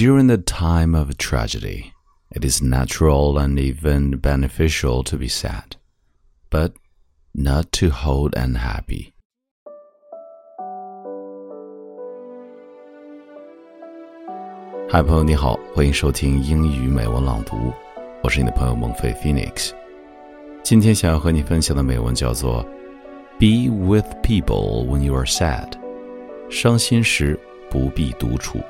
During the time of a tragedy, it is natural and even beneficial to be sad, but not to hold unhappy. Hi，朋友你好，欢迎收听英语美文朗读，我是你的朋友孟飞 Phoenix。今天想要和你分享的美文叫做《Be with people when you are sad》，伤心时不必独处。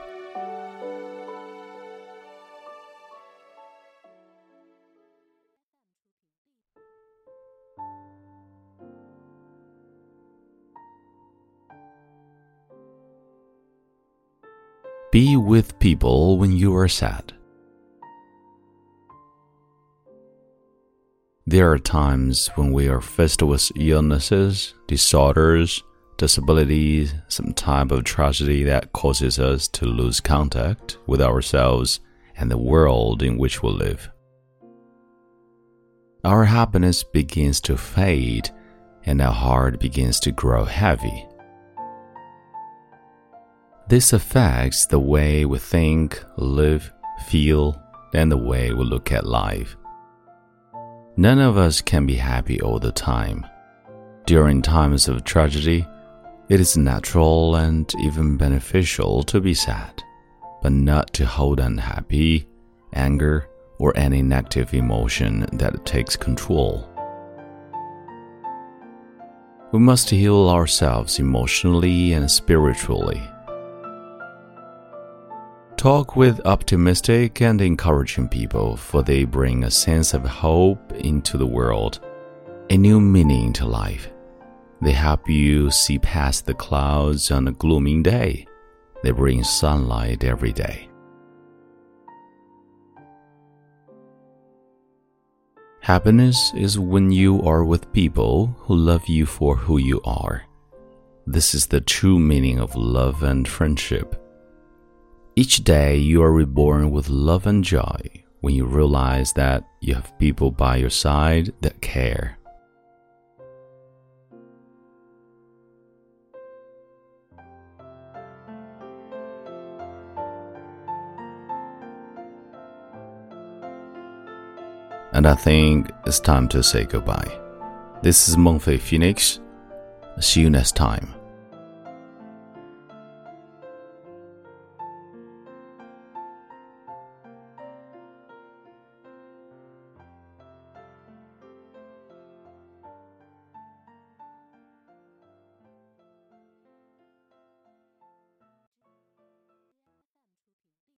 Be with people when you are sad. There are times when we are faced with illnesses, disorders, disabilities, some type of tragedy that causes us to lose contact with ourselves and the world in which we live. Our happiness begins to fade and our heart begins to grow heavy. This affects the way we think, live, feel, and the way we look at life. None of us can be happy all the time. During times of tragedy, it is natural and even beneficial to be sad, but not to hold unhappy, anger, or any negative emotion that takes control. We must heal ourselves emotionally and spiritually Talk with optimistic and encouraging people, for they bring a sense of hope into the world, a new meaning to life. They help you see past the clouds on a gloomy day. They bring sunlight every day. Happiness is when you are with people who love you for who you are. This is the true meaning of love and friendship. Each day you are reborn with love and joy when you realize that you have people by your side that care. And I think it's time to say goodbye. This is Mengfei Phoenix. See you next time.